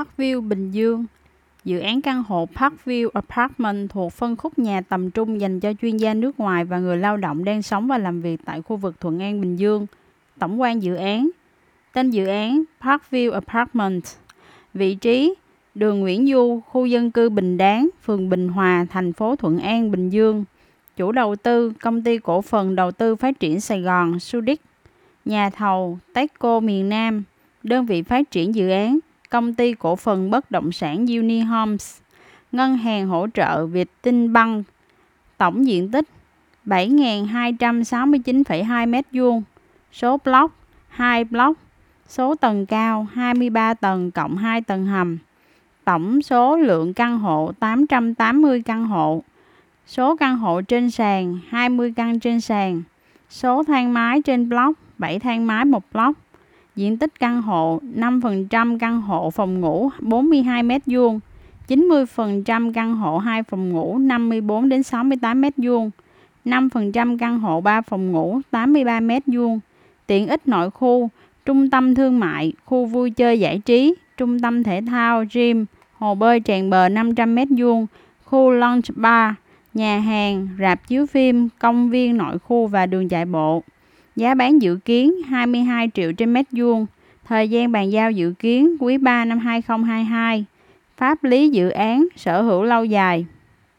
Parkview Bình Dương Dự án căn hộ Parkview Apartment thuộc phân khúc nhà tầm trung dành cho chuyên gia nước ngoài và người lao động đang sống và làm việc tại khu vực Thuận An, Bình Dương. Tổng quan dự án Tên dự án Parkview Apartment Vị trí Đường Nguyễn Du, khu dân cư Bình Đáng, phường Bình Hòa, thành phố Thuận An, Bình Dương. Chủ đầu tư, công ty cổ phần đầu tư phát triển Sài Gòn, Sudic. Nhà thầu, Techco miền Nam. Đơn vị phát triển dự án, công ty cổ phần bất động sản Uni Homes. Ngân hàng hỗ trợ Việt Tinh Băng. Tổng diện tích 7.269,2 m2. Số block 2 block. Số tầng cao 23 tầng cộng 2 tầng hầm tổng số lượng căn hộ 880 căn hộ. Số căn hộ trên sàn 20 căn trên sàn. Số thang máy trên block 7 thang máy một block. Diện tích căn hộ 5% căn hộ phòng ngủ 42 m2, 90% căn hộ 2 phòng ngủ 54 đến 68 m2, 5% căn hộ 3 phòng ngủ 83 m2. Tiện ích nội khu, trung tâm thương mại, khu vui chơi giải trí, trung tâm thể thao, gym, hồ bơi tràn bờ 500 m2, khu lounge bar, nhà hàng, rạp chiếu phim, công viên nội khu và đường chạy bộ. Giá bán dự kiến 22 triệu trên mét vuông. Thời gian bàn giao dự kiến quý 3 năm 2022. Pháp lý dự án sở hữu lâu dài